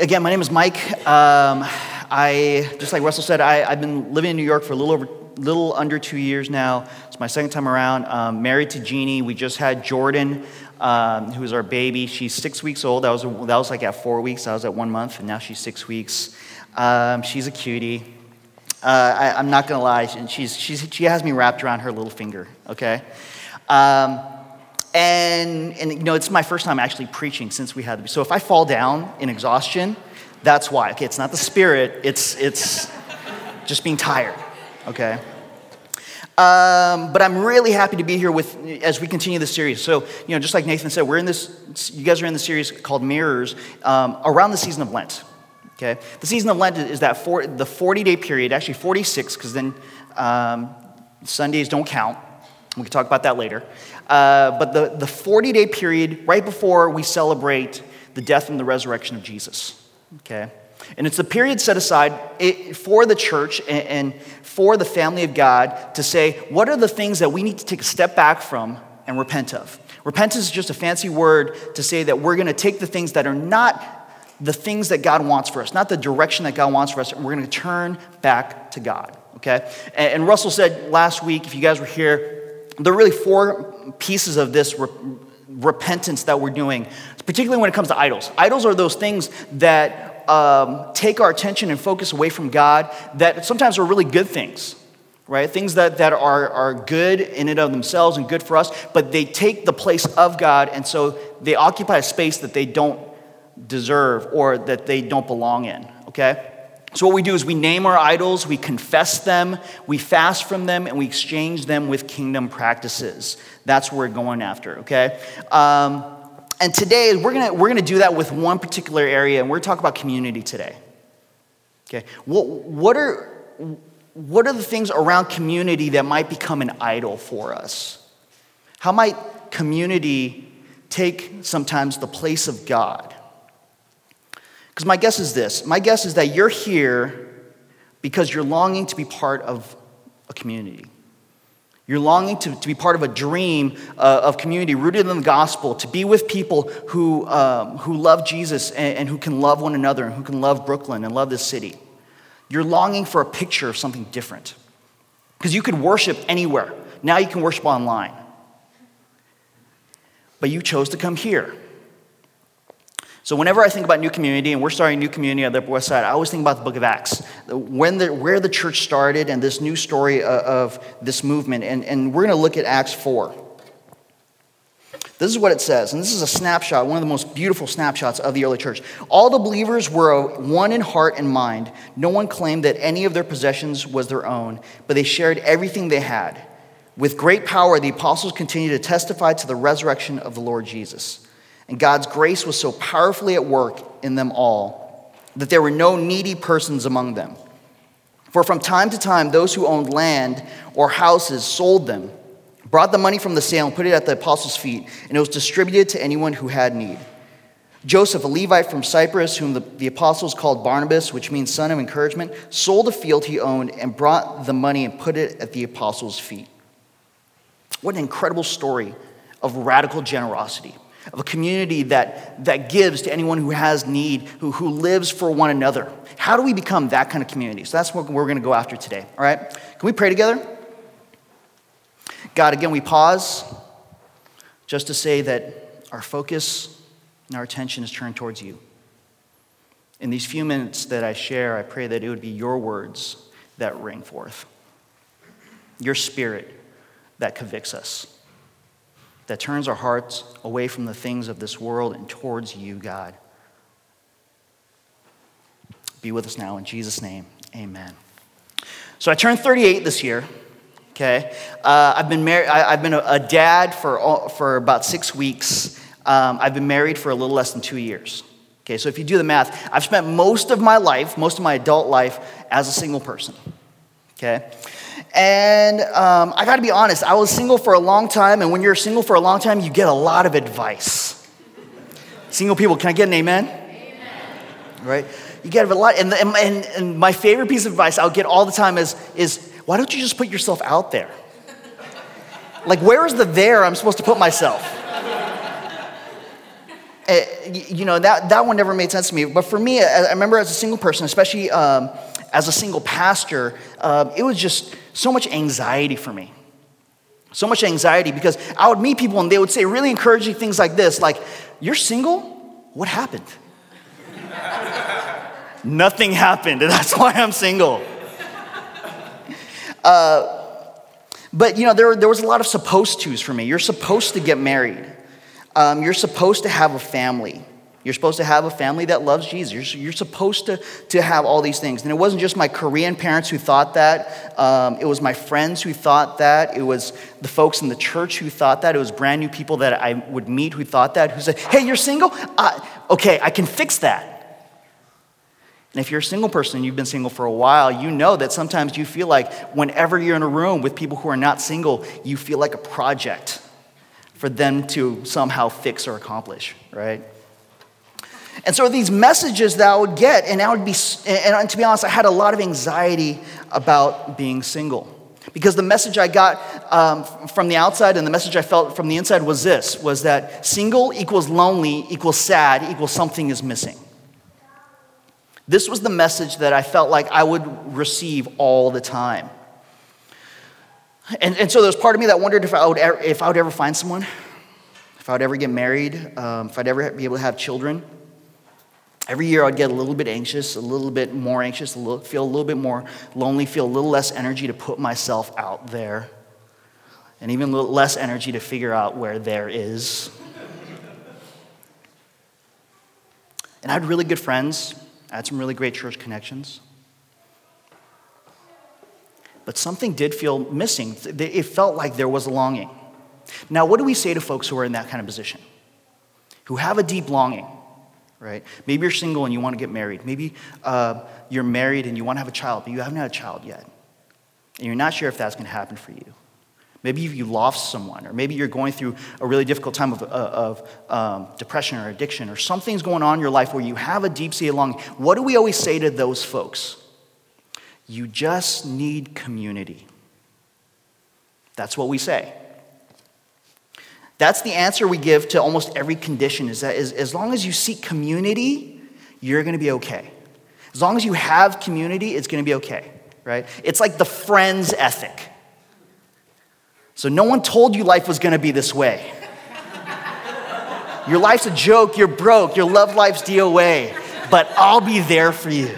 again, my name is Mike. Um, I, just like Russell said, I, have been living in New York for a little over, little under two years now. It's my second time around. Um, married to Jeannie. We just had Jordan, um, who is our baby. She's six weeks old. That was, that was like at four weeks. I was at one month, and now she's six weeks. Um, she's a cutie. Uh, I, am not gonna lie, she's, she's, she has me wrapped around her little finger, okay? And, and, you know, it's my first time actually preaching since we had, so if I fall down in exhaustion, that's why. Okay, it's not the spirit, it's, it's just being tired, okay? Um, but I'm really happy to be here with as we continue the series. So, you know, just like Nathan said, we're in this. You guys are in the series called Mirrors um, around the season of Lent. Okay? The season of Lent is that for, the 40 day period, actually 46, because then um, Sundays don't count. We can talk about that later. Uh, but the, the 40 day period right before we celebrate the death and the resurrection of Jesus. Okay? And it's the period set aside for the church and for the family of God to say, what are the things that we need to take a step back from and repent of? Repentance is just a fancy word to say that we're going to take the things that are not the things that God wants for us, not the direction that God wants for us, and we're going to turn back to God, okay? And, Russell said last week, if you guys were here, there are really four pieces of this re- repentance that we're doing, particularly when it comes to idols. Idols are those things that um, take our attention and focus away from God that sometimes are really good things, right? Things that, that are, are good in and of themselves and good for us, but they take the place of God, and so they occupy a space that they don't deserve or that they don't belong in, okay? So, what we do is we name our idols, we confess them, we fast from them, and we exchange them with kingdom practices. That's what we're going after, okay? Um, and today, we're gonna, we're gonna do that with one particular area, and we're gonna talk about community today. Okay? What, what, are, what are the things around community that might become an idol for us? How might community take sometimes the place of God? Because my guess is this my guess is that you're here because you're longing to be part of a community. You're longing to, to be part of a dream uh, of community rooted in the gospel, to be with people who, um, who love Jesus and, and who can love one another and who can love Brooklyn and love this city. You're longing for a picture of something different. Because you could worship anywhere. Now you can worship online. But you chose to come here. So whenever I think about new community, and we're starting new community on the Upper West Side, I always think about the book of Acts, when the, where the church started and this new story of, of this movement. And, and we're going to look at Acts 4. This is what it says, and this is a snapshot, one of the most beautiful snapshots of the early church. All the believers were one in heart and mind. No one claimed that any of their possessions was their own, but they shared everything they had. With great power, the apostles continued to testify to the resurrection of the Lord Jesus. And God's grace was so powerfully at work in them all that there were no needy persons among them. For from time to time, those who owned land or houses sold them, brought the money from the sale, and put it at the apostles' feet, and it was distributed to anyone who had need. Joseph, a Levite from Cyprus, whom the, the apostles called Barnabas, which means son of encouragement, sold a field he owned and brought the money and put it at the apostles' feet. What an incredible story of radical generosity of a community that, that gives to anyone who has need, who, who lives for one another. How do we become that kind of community? So that's what we're going to go after today, all right? Can we pray together? God, again, we pause just to say that our focus and our attention is turned towards you. In these few minutes that I share, I pray that it would be your words that ring forth, your spirit that convicts us that turns our hearts away from the things of this world and towards you, God. Be with us now in Jesus' name. Amen. So I turned 38 this year. Okay, uh, I've been married. I, have been a, a, dad for for about six weeks. Um, I've been married for a little less than two years. Okay, so if you do the math, I've spent most of my life, most of my adult life, as a single person. Okay, and um, I gotta be honest, I was single for a long time, and when you're single for a long time, you get a lot of advice. Single people, can I get an amen? amen. Right? You get a lot, and, and, and my favorite piece of advice I'll get all the time is, is why don't you just put yourself out there? Like, where is the there I'm supposed to put myself? uh, you know, that, that one never made sense to me. But for me, I remember as a single person, especially um, as a single pastor, uh, it was just so much anxiety for me. So much anxiety because I would meet people and they would say really encouraging things like this, like, You're single? What happened? Nothing happened, and that's why I'm single. Uh, but you know, there, there was a lot of supposed tos for me. You're supposed to get married. Um, you're supposed to have a family. You're supposed to have a family that loves Jesus. You're, supposed to, to have all these things. And it wasn't just my Korean parents who thought that. Um, it was my friends who thought that. It was the folks in the church who thought that. It was brand new people that I would meet who thought that, who said, Hey, you're single? Uh, okay, I can fix that. And if you're a single person and you've been single for a while, you know that sometimes you feel like whenever you're in a room with people who are not single, you feel like a project for them to somehow fix or accomplish, right? And so these messages that I would get, and I would be, and to be honest, I had a lot of anxiety about being single. Because the message I got um, from the outside and the message I felt from the inside was this, was that single equals lonely equals sad equals something is missing. This was the message that I felt like I would receive all the time. And, and so there's part of me that wondered if I would, ever, if I would ever find someone, if I would ever get married, um, if I'd ever be able to have children. Every year I'd get a little bit anxious, a little bit more anxious, feel a little bit more lonely, feel a little less energy to put myself out there, and even a little less energy to figure out where there is. And I had really good friends. I had some really great church connections. But something did feel missing. It felt like there was a longing. Now, what do we say to folks who are in that kind of position? Who have a deep longing, right? Maybe you're single and you want to get married. Maybe uh, you're married and you want to have a child, but you haven't had a child yet. And you're not sure if that's going to happen for you. Maybe you lost someone, or maybe you're going through a really difficult time of, uh, of um, depression or addiction, or something's going on in your life where you have a deep seated longing. What do we always say to those folks? You just need community. That's what we say. That's the answer we give to almost every condition is that is, as long as you seek community, you're going to be okay. As long as you have community, it's going to be okay, right? It's like the friends ethic. So no one told you life was going to be this way. Your life's a joke, you're broke, your love life's DOA, but I'll be there for you.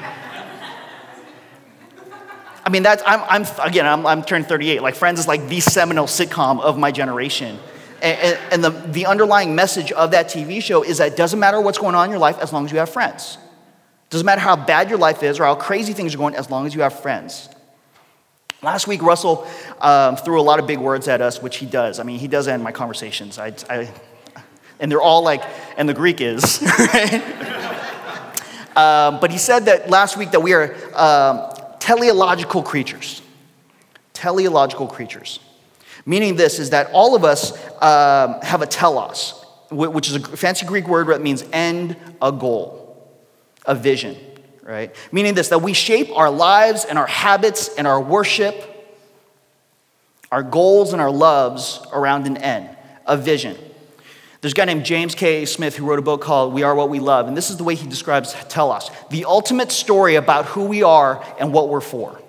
I mean, that's, I'm, I'm again, I'm, I'm turning 38. Like, Friends is like the seminal sitcom of my generation. And, and, the, the underlying message of that TV show is that it doesn't matter what's going on in your life as long as you have friends. It doesn't matter how bad your life is or how crazy things are going as long as you have friends. Last week, Russell um, threw a lot of big words at us, which he does. I mean, he does end my conversations. I, I, and they're all like, and the Greek is, um, but he said that last week that we are um, teleological creatures. Teleological creatures. Meaning this is that all of us um, have a telos, which is a fancy Greek word that means end a goal, a vision right? Meaning this that we shape our lives and our habits and our worship, our goals and our loves around an end, a vision. There's a guy named James K. Smith who wrote a book called We Are What We Love, and this is the way he describes telos the ultimate story about who we are and what we're for.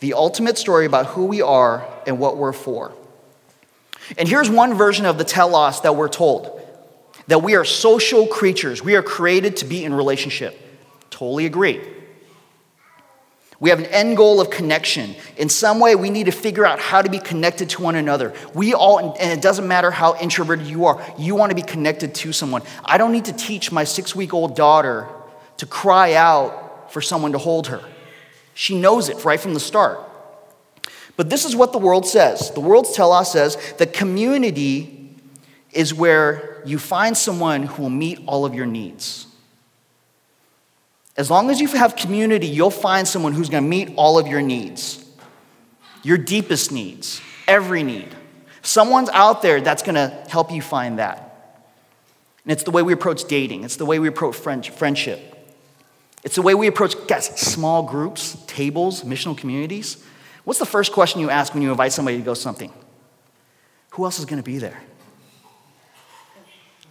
The ultimate story about who we are and what we're for. And here's one version of the telos that we're told that we are social creatures, we are created to be in relationship. Totally agree. We have an end goal of connection. In some way, we need to figure out how to be connected to one another. We all, and it doesn't matter how introverted you are, you want to be connected to someone. I don't need to teach my six week old daughter to cry out for someone to hold her. She knows it right from the start. But this is what the world says the world's telos says that community is where you find someone who will meet all of your needs. As long as you have community, you'll find someone who's going to meet all of your needs, your deepest needs, every need. Someone's out there that's going to help you find that. And it's the way we approach dating, it's the way we approach friendship. It's the way we approach, guys, small groups, tables, missional communities. What's the first question you ask when you invite somebody to go something? Who else is going to be there?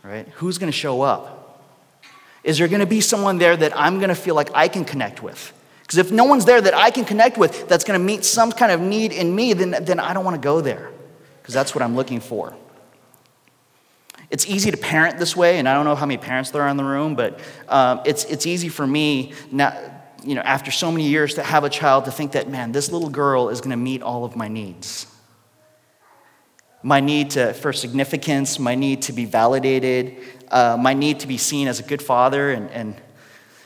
right? Who's going to show up? Is there going to be someone there that I'm going to feel like I can connect with? Because if no one's there that I can connect with that's going to meet some kind of need in me, then, then I don't want to go there because that's what I'm looking for. It's easy to parent this way, and I don't know how many parents there are in the room, but um, it's, it's easy for me, now, you know, after so many years, to have a child to think that, man, this little girl is going to meet all of my needs. My need to, for significance, my need to be validated, uh, my need to be seen as a good father and, and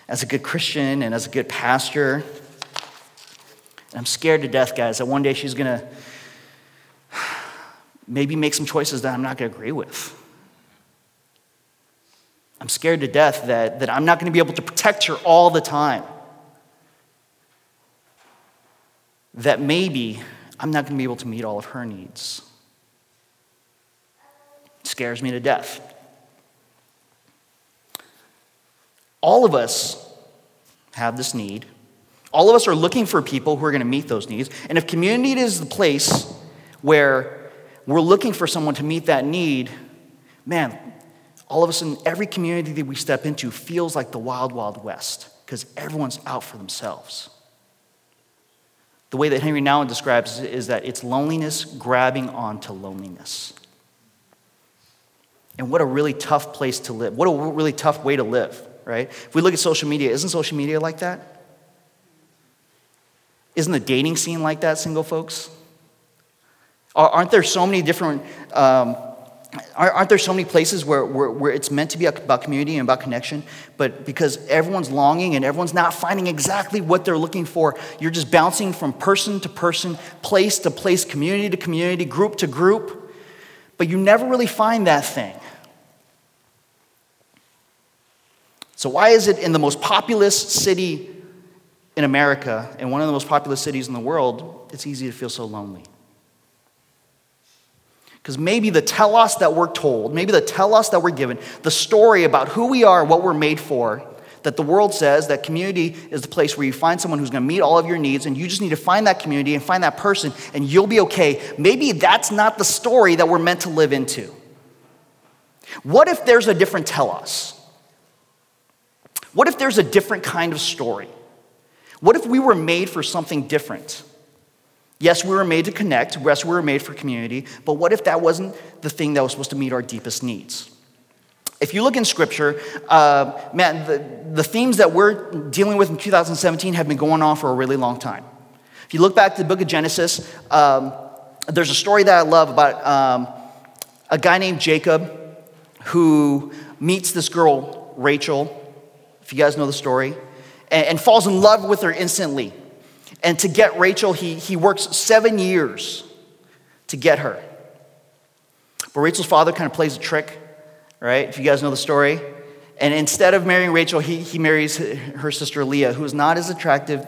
as a good Christian and as a good pastor. And I'm scared to death, guys, that one day she's going to maybe make some choices that I'm not going to agree with. I'm scared to death that, that I'm not going to be able to protect her all the time. That maybe I'm not going to be able to meet all of her needs. It scares me to death. All of us have this need. All of us are looking for people who are going to meet those needs. And if community is the place where we're looking for someone to meet that need, man, all of a sudden, every community that we step into feels like the wild, wild west because everyone's out for themselves. The way that Henri Nouwen describes it is that it's loneliness grabbing onto loneliness. And what a really tough place to live. What a really tough way to live, right? If we look at social media, isn't social media like that? Isn't the dating scene like that, single folks? Aren't there so many different um, Aren't there so many places where, where, where, it's meant to be about community and about connection, but because everyone's longing and everyone's not finding exactly what they're looking for, you're just bouncing from person to person, place to place, community to community, group to group, but you never really find that thing. So, why is it in the most populous city in America and one of the most populous cities in the world, it's easy to feel so lonely? Because maybe the telos that we're told, maybe the telos that we're given, the story about who we are, what we're made for, that the world says that community is the place where you find someone who's going to meet all of your needs and you just need to find that community and find that person and you'll be okay. Maybe that's not the story that we're meant to live into. What if there's a different telos? What if there's a different kind of story? What if we were made for something different? Yes, we were made to connect. Yes, we were made for community. But what if that wasn't the thing that was supposed to meet our deepest needs? If you look in scripture, uh, man, the, the themes that we're dealing with in 2017 have been going on for a really long time. If you look back to the book of Genesis, um, there's a story that I love about um, a guy named Jacob who meets this girl, Rachel, if you guys know the story, and, and falls in love with her instantly. And to get Rachel, he, he works seven years to get her. But Rachel's father kind of plays a trick, right? If you guys know the story. And instead of marrying Rachel, he, he marries her sister Leah, who is not as attractive,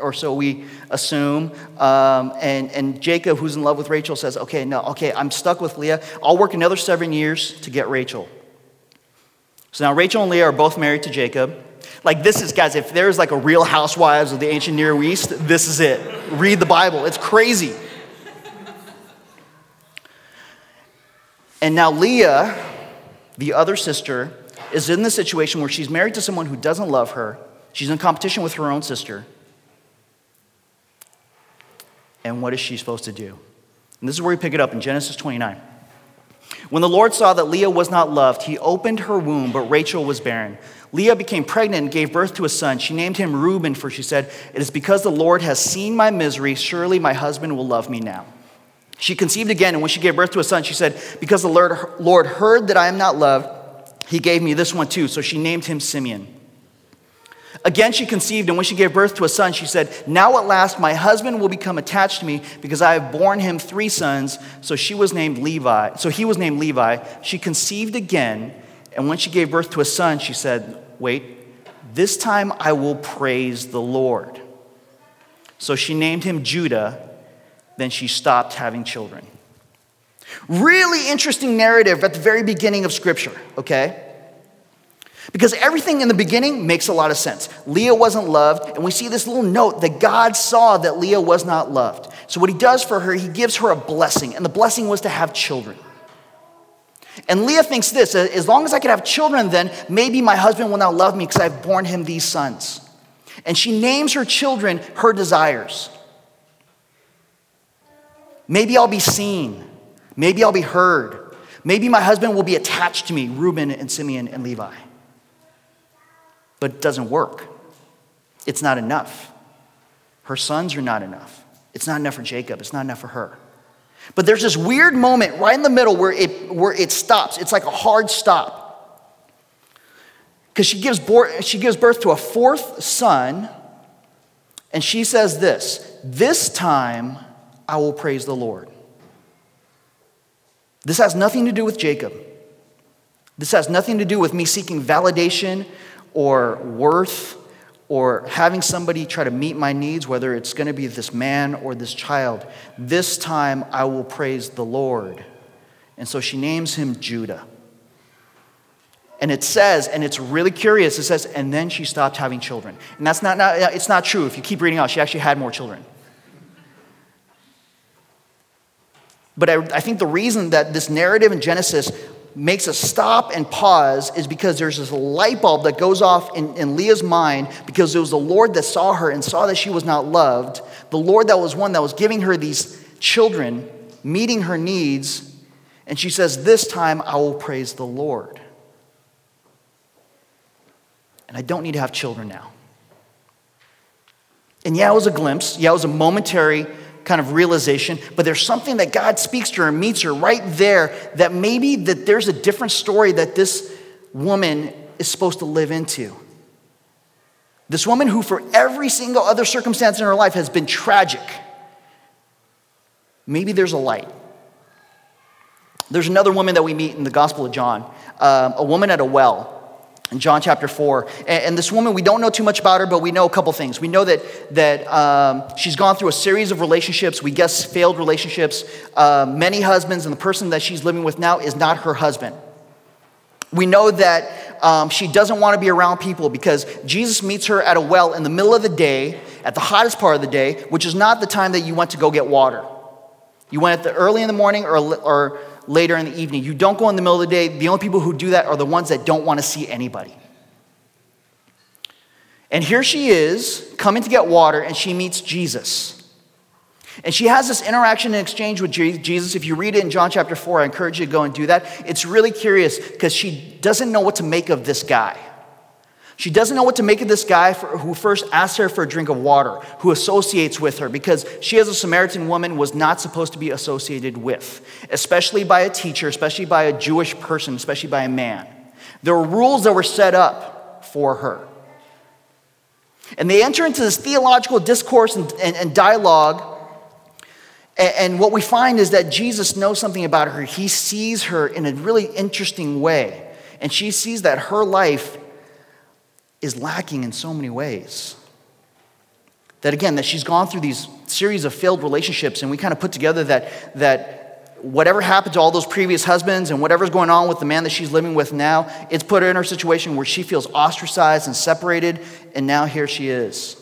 or so we assume. Um, and, and Jacob, who's in love with Rachel, says, Okay, no, okay, I'm stuck with Leah. I'll work another seven years to get Rachel. So now Rachel and Leah are both married to Jacob. Like, this is, guys, if there's like a real housewives of the ancient Near East, this is it. Read the Bible, it's crazy. And now Leah, the other sister, is in the situation where she's married to someone who doesn't love her. She's in competition with her own sister. And what is she supposed to do? And this is where we pick it up in Genesis 29. When the Lord saw that Leah was not loved, he opened her womb, but Rachel was barren. Leah became pregnant and gave birth to a son. She named him Reuben, for she said, It is because the Lord has seen my misery. Surely my husband will love me now. She conceived again, and when she gave birth to a son, she said, Because the Lord heard that I am not loved, he gave me this one too. So she named him Simeon. Again, she conceived, and when she gave birth to a son, she said, Now at last my husband will become attached to me because I have borne him three sons. So she was named Levi. So he was named Levi. She conceived again, and when she gave birth to a son, she said, Wait, this time I will praise the Lord. So she named him Judah, then she stopped having children. Really interesting narrative at the very beginning of Scripture, okay? Because everything in the beginning makes a lot of sense. Leah wasn't loved, and we see this little note that God saw that Leah was not loved. So, what he does for her, he gives her a blessing, and the blessing was to have children. And Leah thinks this as long as I can have children, then maybe my husband will now love me because I've borne him these sons. And she names her children her desires. Maybe I'll be seen. Maybe I'll be heard. Maybe my husband will be attached to me, Reuben and Simeon and Levi. But it doesn't work. It's not enough. Her sons are not enough. It's not enough for Jacob, it's not enough for her. But there's this weird moment right in the middle where it, where it stops. It's like a hard stop. Because she, gives she gives birth to a fourth son, and she says this This time I will praise the Lord. This has nothing to do with Jacob. This has nothing to do with me seeking validation or worth or having somebody try to meet my needs, whether it's going to be this man or this child. This time I will praise the Lord. And so she names him Judah. And it says, and it's really curious, it says, and then she stopped having children. And that's not, not it's not true. If you keep reading out, she actually had more children. But I, I think the reason that this narrative in Genesis makes us stop and pause is because there's this light bulb that goes off in, in, Leah's mind because it was the Lord that saw her and saw that she was not loved. The Lord that was one that was giving her these children, meeting her needs. And she says, This time I will praise the Lord. And I don't need to have children now. And yeah, it was a glimpse. Yeah, it was a momentary kind of realization, but there's something that God speaks to her and meets her right there that maybe that there's a different story that this woman is supposed to live into. This woman who for every single other circumstance in her life has been tragic. Maybe there's a light. There's another woman that we meet in the Gospel of John, um, a woman at a well in John chapter 4. And, this woman, we don't know too much about her, but we know a couple things. We know that, that um, she's gone through a series of relationships, we guess failed relationships, uh, many husbands, and the person that she's living with now is not her husband. We know that um, she doesn't want to be around people because Jesus meets her at a well in the middle of the day, at the hottest part of the day, which is not the time that you went to go get water. You went at the early in the morning or, or later in the evening. You don't go in the middle of the day. The only people who do that are the ones that don't want to see anybody. And here she is coming to get water, and she meets Jesus. And she has this interaction and exchange with Jesus. If you read it in John chapter 4, I encourage you to go and do that. It's really curious because she doesn't know what to make of this guy. She doesn't know what to make of this guy for, who first asks her for a drink of water, who associates with her, because she, as a Samaritan woman, was not supposed to be associated with, especially by a teacher, especially by a Jewish person, especially by a man. There were rules that were set up for her. And they enter into this theological discourse and, and, and dialogue. And, and what we find is that Jesus knows something about her. He sees her in a really interesting way. And she sees that her life is lacking in so many ways. That again, that she's gone through these series of failed relationships, and we kind of put together that, that whatever happened to all those previous husbands and whatever's going on with the man that she's living with now, it's put her in her situation where she feels ostracized and separated, and now here she is.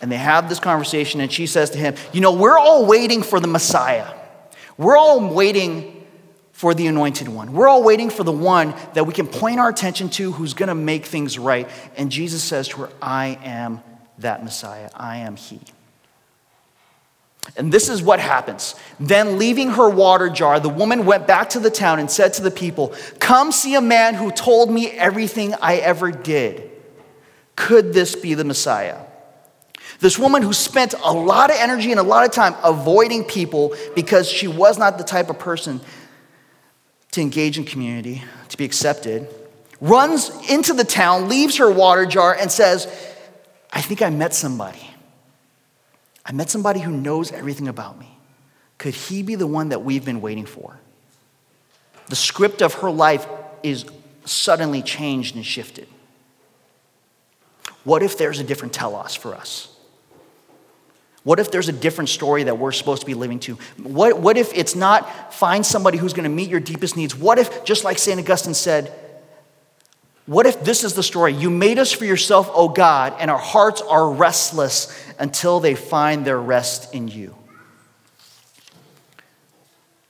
And they have this conversation, and she says to him, You know, we're all waiting for the Messiah. We're all waiting for the anointed one. We're all waiting for the one that we can point our attention to who's going to make things right. And Jesus says to her, I am that Messiah. I am He. And this is what happens. Then, leaving her water jar, the woman went back to the town and said to the people, Come see a man who told me everything I ever did. Could this be the Messiah? This woman who spent a lot of energy and a lot of time avoiding people because she was not the type of person to engage in community, to be accepted, runs into the town, leaves her water jar, and says, I think I met somebody. I met somebody who knows everything about me. Could he be the one that we've been waiting for? The script of her life is suddenly changed and shifted. What if there's a different telos for us? What if there's a different story that we're supposed to be living to? What, what if it's not find somebody who's going to meet your deepest needs? What if, just like St. Augustine said, what if this is the story? You made us for yourself, O God, and our hearts are restless until they find their rest in you.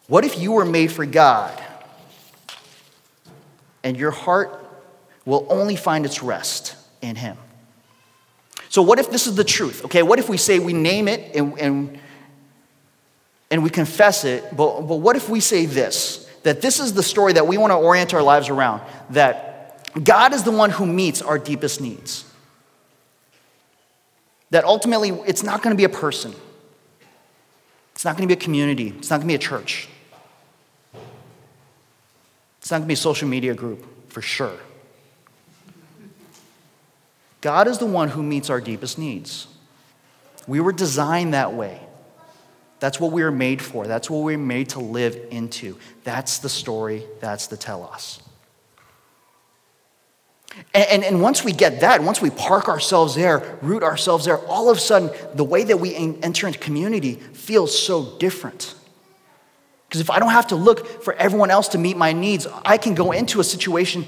What if you were made for God and your heart will only find its rest in Him? So, what if this is the truth? Okay, what if we say we name it and, and, and we confess it, but, but what if we say this? That this is the story that we want to orient our lives around, that God is the one who meets our deepest needs. That ultimately, it's not going to be a person, it's not going to be a community, it's not going to be a church, it's not going to be a social media group for sure. God is the one who meets our deepest needs. We were designed that way. That's what we were made for. That's what we were made to live into. That's the story. That's the telos. And, and, and, once we get that, once we park ourselves there, root ourselves there, all of a sudden, the way that we enter into community feels so different. Because if I don't have to look for everyone else to meet my needs, I can go into a situation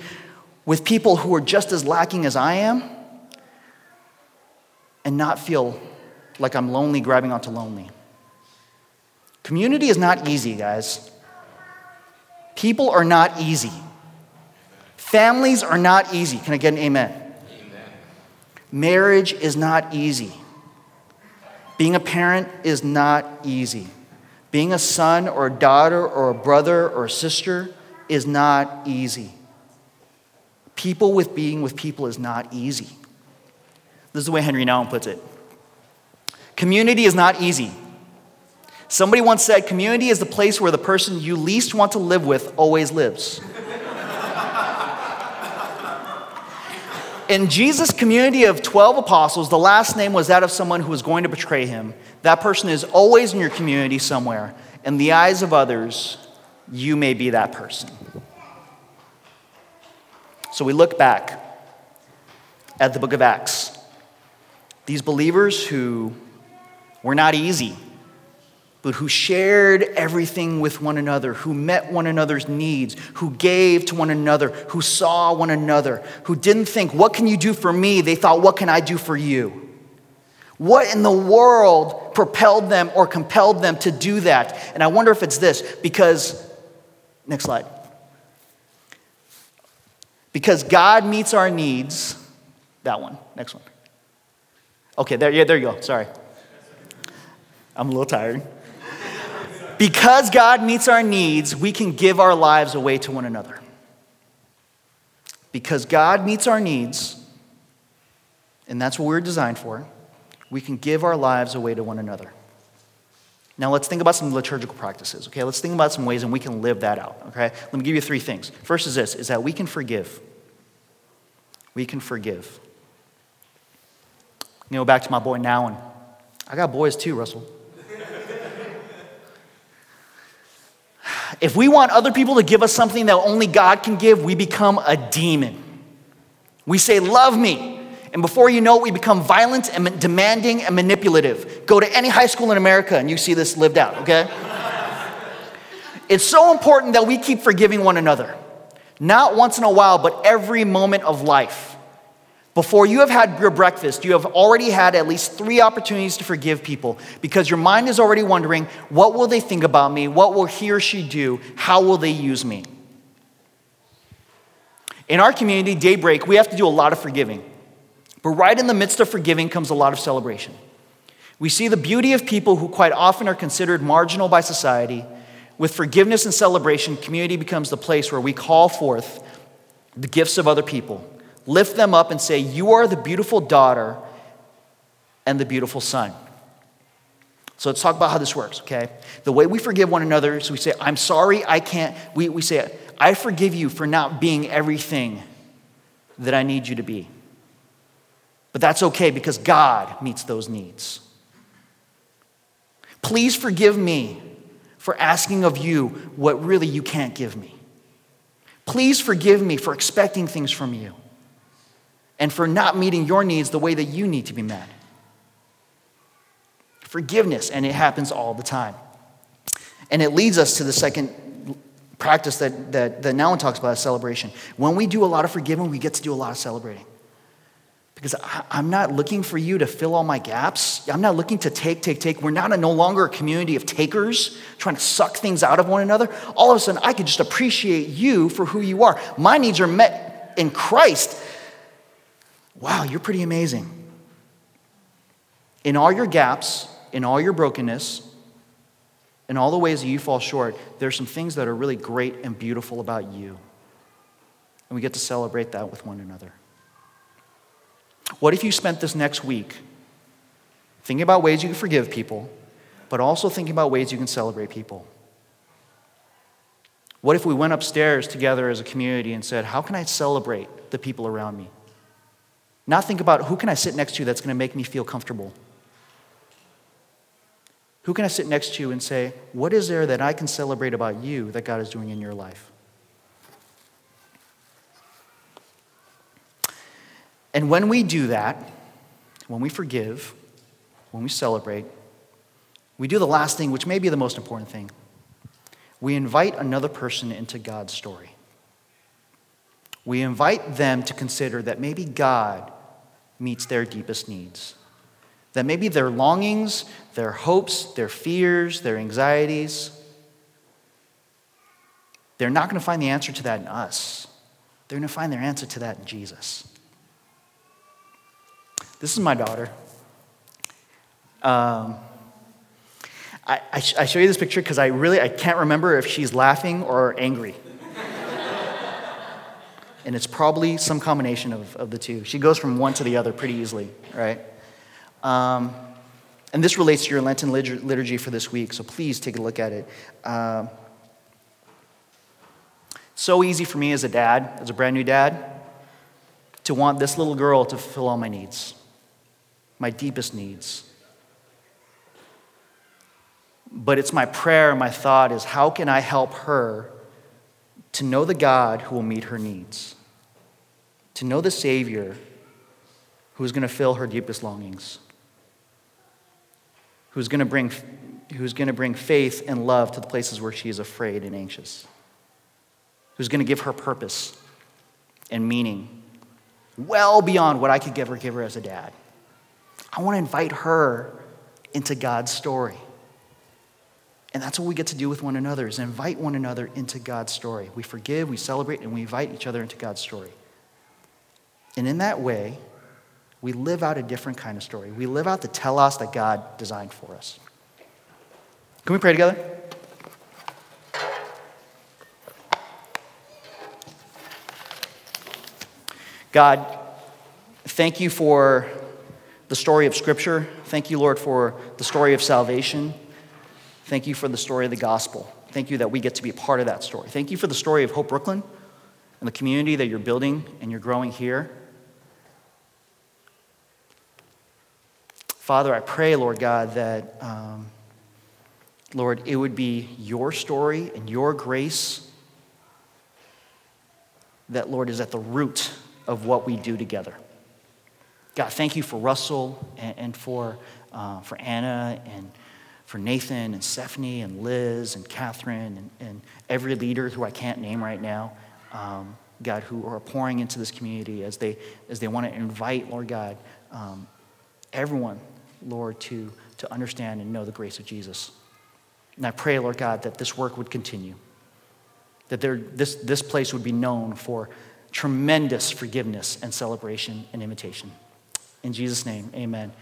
with people who are just as lacking as I am and not feel like I'm lonely grabbing onto lonely. Community is not easy, guys. People are not easy. Families are not easy. Can I get an amen? amen? Marriage is not easy. Being a parent is not easy. Being a son or a daughter or a brother or a sister is not easy. People with being with people is not easy. This is the way Henri Nouwen puts it. Community is not easy. Somebody once said, Community is the place where the person you least want to live with always lives. In Jesus' community of 12 apostles, the last name was that of someone who was going to betray him. That person is always in your community somewhere. In the eyes of others, you may be that person. So we look back at the book of Acts. These believers who were not easy but who shared everything with one another, who met one another's needs, who gave to one another, who saw one another, who didn't think, What can you do for me? They thought, What can I do for you? What in the world propelled them or compelled them to do that? And I wonder if it's this because, next slide. Because God meets our needs. That one, next one. Okay, there, yeah, there you go. Sorry. I'm a little tired. Because God meets our needs, we can give our lives away to one another. Because God meets our needs, and that's what we're designed for, we can give our lives away to one another. Now let's think about some liturgical practices, okay? Let's think about some ways and we can live that out, okay? Let me give you three things. First is this, is that we can forgive. We can forgive. You know, back to my boy now, and I got boys too, Russell. If we want other people to give us something that only God can give, we become a demon. We say, Love me. And before you know it, we become violent and demanding and manipulative. Go to any high school in America and you see this lived out, okay? it's so important that we keep forgiving one another. Not once in a while, but every moment of life. Before you have had your breakfast, you have already had at least three opportunities to forgive people because your mind is already wondering what will they think about me? What will he or she do? How will they use me? In our community, Daybreak, we have to do a lot of forgiving. But right in the midst of forgiving comes a lot of celebration. We see the beauty of people who quite often are considered marginal by society. With forgiveness and celebration, community becomes the place where we call forth the gifts of other people lift them up and say, You are the beautiful daughter and the beautiful son. So let's talk about how this works, okay? The way we forgive one another is we say, I'm sorry, I can't. We, we say, I forgive you for not being everything that I need you to be. But that's okay because God meets those needs. Please forgive me for asking of you what really you can't give me. Please forgive me for expecting things from you and for not meeting your needs the way that you need to be met. Forgiveness, and it happens all the time. And it leads us to the second practice that, that, that Nouwen talks about celebration. When we do a lot of forgiving, we get to do a lot of celebrating. Because I, I'm not looking for you to fill all my gaps. I'm not looking to take, take, take. We're not a, no longer a community of takers trying to suck things out of one another. All of a sudden, I could just appreciate you for who you are. My needs are met in Christ. Wow, you're pretty amazing. In all your gaps, in all your brokenness, in all the ways that you fall short, there's some things that are really great and beautiful about you. And we get to celebrate that with one another. What if you spent this next week thinking about ways you can forgive people, but also thinking about ways you can celebrate people? What if we went upstairs together as a community and said, How can I celebrate the people around me? Not think about who can I sit next to that's going to make me feel comfortable. Who can I sit next to and say, What is there that I can celebrate about you that God is doing in your life? And when we do that, when we forgive, when we celebrate, we do the last thing, which may be the most important thing. We invite another person into God's story. We invite them to consider that maybe God meets their deepest needs. That maybe their longings, their hopes, their fears, their anxieties, they're not going to find the answer to that in us. They're going to find their answer to that in Jesus. This is my daughter. Um, I, I, sh- I show you this picture because I really I can't remember if she's laughing or angry. And it's probably some combination of, of the two. She goes from one to the other pretty easily, right? Um, and this relates to your Lenten liturgy for this week, so please take a look at it. Uh, so easy for me as a dad, as a brand new dad, to want this little girl to fulfill all my needs my deepest needs. But it's my prayer, and my thought is how can I help her to know the God who will meet her needs? To know the Savior who is going to fill her deepest longings? Who's going to bring, who's going to bring faith and love to the places where she is afraid and anxious? Who's going to give her purpose and meaning well beyond what I could her, give her as a dad? I want to invite her into God's story. And that's what we get to do with one another is invite one another into God's story. We forgive, we celebrate, and we invite each other into God's story. And in that way, we live out a different kind of story. We live out the telos that God designed for us. Can we pray together? God, thank you for the story of Scripture. Thank you, Lord, for the story of salvation. Thank you for the story of the gospel. Thank you that we get to be a part of that story. Thank you for the story of Hope Brooklyn and the community that you're building and you're growing here. Father, I pray, Lord God, that, um, Lord, it would be your story and your grace that, Lord, is at the root of what we do together. God, thank you for Russell and, and for, uh, for Anna and for Nathan and Stephanie and Liz and Catherine and, and every leader who I can't name right now, um, God, who are pouring into this community as they, as they want to invite, Lord God, um, everyone, Lord, to, to understand and know the grace of Jesus. And I pray, Lord God, that this work would continue, that there, this, this place would be known for tremendous forgiveness and celebration and invitation. In Jesus' name, amen.